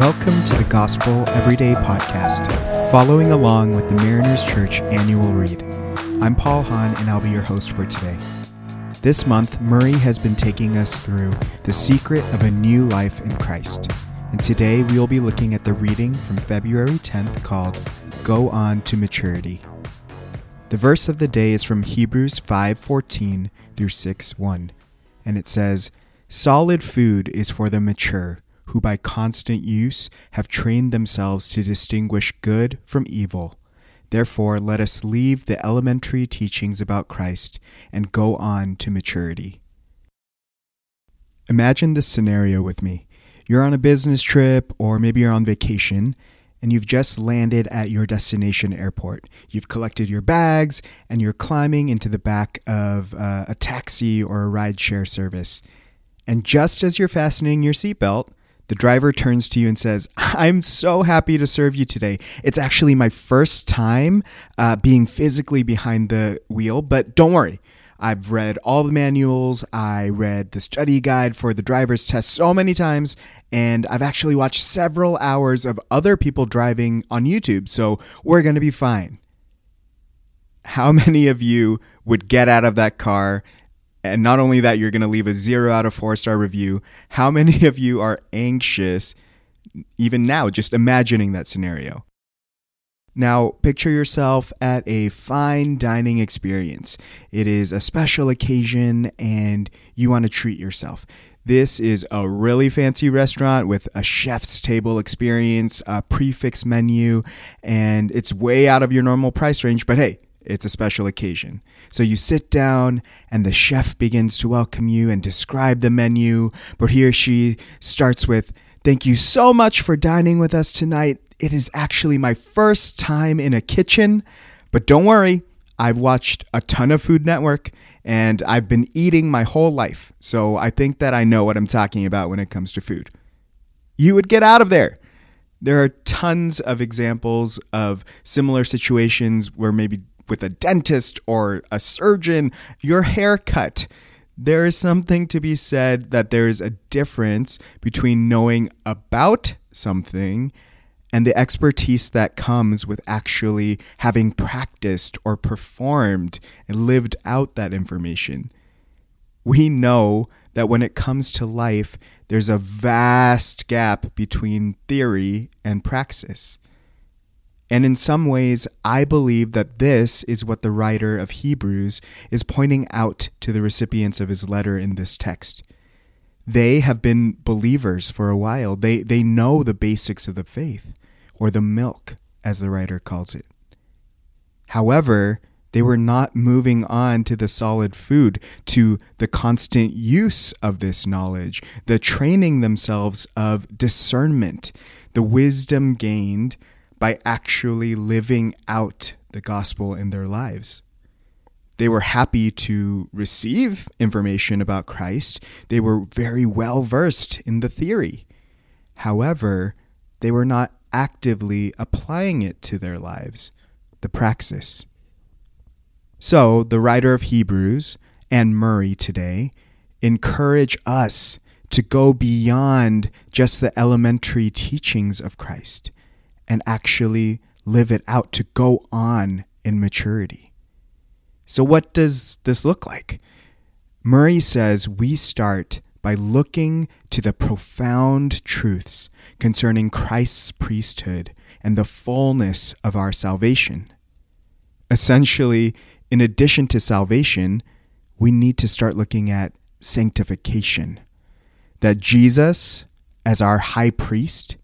Welcome to the Gospel Everyday Podcast, following along with the Mariners Church annual read. I'm Paul Hahn, and I'll be your host for today. This month, Murray has been taking us through the secret of a new life in Christ. And today we will be looking at the reading from February 10th called Go On to Maturity. The verse of the day is from Hebrews 5:14 through 6:1, and it says, "Solid food is for the mature, who by constant use have trained themselves to distinguish good from evil. Therefore, let us leave the elementary teachings about Christ and go on to maturity." Imagine this scenario with me. You're on a business trip or maybe you're on vacation and you've just landed at your destination airport. You've collected your bags and you're climbing into the back of uh, a taxi or a rideshare service. And just as you're fastening your seatbelt, the driver turns to you and says, I'm so happy to serve you today. It's actually my first time uh, being physically behind the wheel, but don't worry. I've read all the manuals. I read the study guide for the driver's test so many times, and I've actually watched several hours of other people driving on YouTube, so we're to be fine. How many of you would get out of that car? And not only that, you're going to leave a zero out of four star review. How many of you are anxious, even now, just imagining that scenario? Now, picture yourself at a fine dining experience. It is a special occasion and you want to treat yourself. This is a really fancy restaurant with a chef's table experience, a prix fixe menu, and it's way out of your normal price range, but hey, it's a special occasion. So you sit down, and the chef begins to welcome you and describe the menu. But he or she starts with, Thank you so much for dining with us tonight. It is actually my first time in a kitchen, but don't worry, I've watched a ton of Food Network and I've been eating my whole life, so I think that I know what I'm talking about when it comes to food. You would get out of there. There are tons of examples of similar situations where maybe with a dentist or a surgeon, your haircut. There is something to be said that there is a difference between knowing about something and the expertise that comes with actually having practiced or performed and lived out that information. We know that when it comes to life, there's a vast gap between theory and praxis. And in some ways, I believe that this is what the writer of Hebrews is pointing out to the recipients of his letter in this text. They have been believers for a while. They, they know the basics of the faith, or the milk, as the writer calls it. However, they were not moving on to the solid food, to the constant use of this knowledge, the training themselves of discernment, the wisdom gained by actually living out the gospel in their lives. They were happy to receive information about Christ. They were very well versed in the theory. However, they were not actively applying it to their lives, the praxis. So, the writer of Hebrews and Murray today encourage us to go beyond just the elementary teachings of Christ and actually live it out, to go on in maturity. So, what does this look like? Murray says we start by looking to the profound truths concerning Christ's priesthood and the fullness of our salvation. Essentially, in addition to salvation, we need to start looking at sanctification. That Jesus, as our high priest,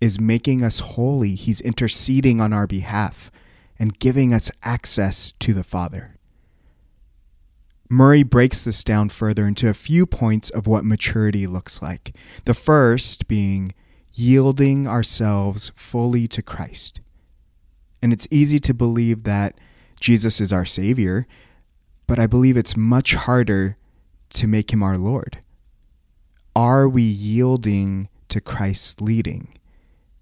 is making us holy. He's interceding on our behalf and giving us access to the Father. Murray breaks this down further into a few points of what maturity looks like. The first being yielding ourselves fully to Christ. And it's easy to believe that Jesus is our Savior, but I believe it's much harder to make him our Lord. Are we yielding to Christ's leading?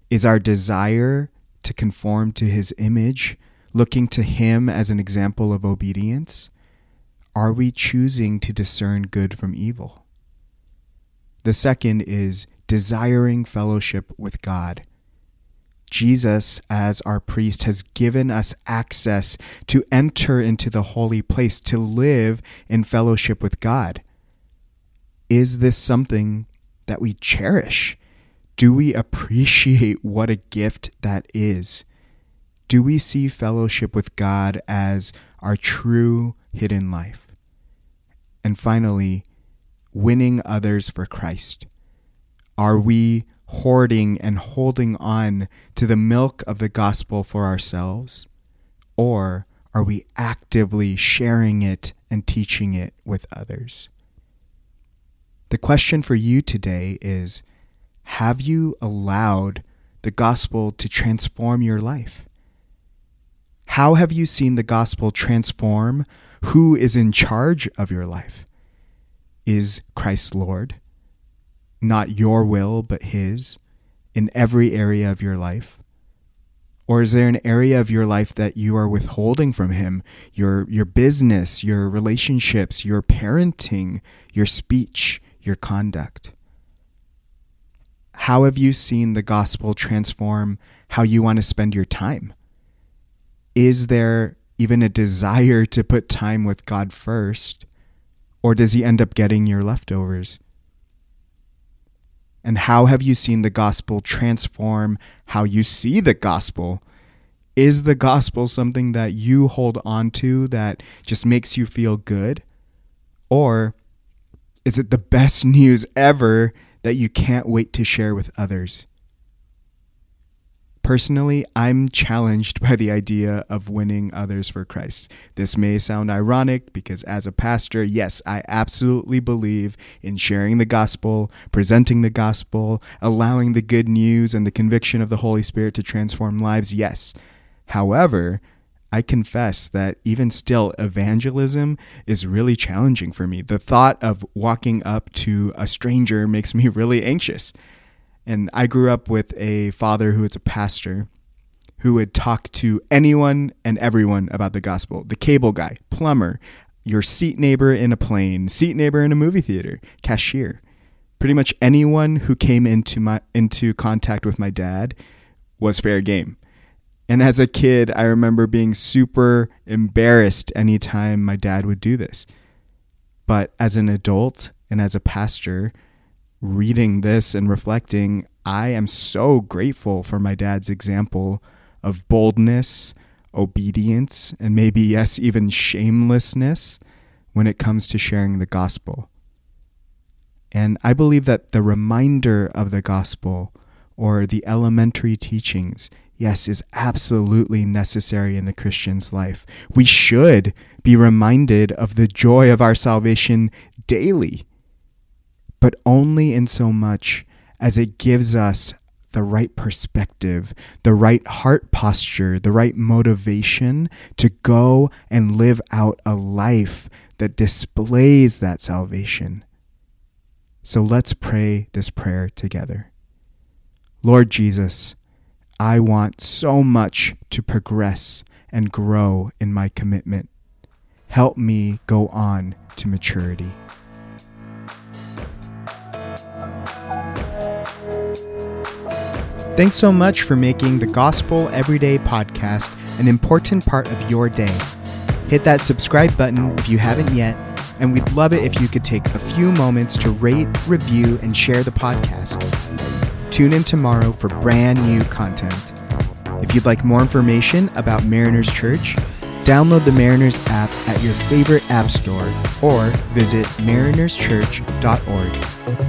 Is our desire to conform to his image, looking to him as an example of obedience? Are we choosing to discern good from evil? The second is desiring fellowship with God. Jesus, as our priest, has given us access to enter into the holy place, to live in fellowship with God. Is this something that we cherish? Do we appreciate what a gift that is? Do we see fellowship with God as our true hidden life? And finally, winning others for Christ. Are we hoarding and holding on to the milk of the gospel for ourselves? Or are we actively sharing it and teaching it with others? The question for you today is Have you allowed the gospel to transform your life? How have you seen the gospel transform who is in charge of your life? Is Christ Lord? not your will, but His in every area of your life? Or is there an area of your life that you are withholding from Him? Your, your business, your relationships, your parenting, your speech, your conduct? How have you seen the gospel transform how you want to spend your time? Is there even a desire to put time with God first? Or does He end up getting your leftovers? And how have you seen the gospel transform how you see the gospel? Is the gospel something that you hold on to that just makes you feel good? Or is it the best news ever that you can't wait to share with others? Personally, I'm challenged by the idea of winning others for Christ. This may sound ironic because, as a pastor, yes, I absolutely believe in sharing the gospel, presenting the gospel, allowing the good news and the conviction of the Holy Spirit to transform lives. Yes. However, I confess that even still, evangelism is really challenging for me. The thought of walking up to a stranger makes me really anxious. And I grew up with a father who was a pastor who would talk to anyone and everyone about the gospel the cable guy, plumber, your seat neighbor in a plane, seat neighbor in a movie theater, cashier. Pretty much anyone who came into my into contact with my dad was fair game. And as a kid, I remember being super embarrassed anytime my dad would do this. But as an adult and as a pastor, reading this and reflecting, I am so grateful for my dad's example of boldness, obedience, and maybe, yes, even shamelessness when it comes to sharing the gospel. And I believe that the reminder of the gospel or the elementary teachings, yes, is absolutely necessary in the Christian's life. We should be reminded of the joy of our salvation daily but only in so much as it gives us the right perspective, the right heart posture, the right motivation to go and live out a life that displays that salvation. So let's pray this prayer together. Lord Jesus, I want so much to progress and grow in my commitment. Help me go on to maturity. Thanks so much for making the Gospel Everyday podcast an important part of your day. Hit that subscribe button if you haven't yet, and we'd love it if you could take a few moments to rate, review, and share the podcast. Tune in tomorrow for brand new content. If you'd like more information about Mariners Church, download the Mariners app at your favorite app store or visit marinerschurch.org.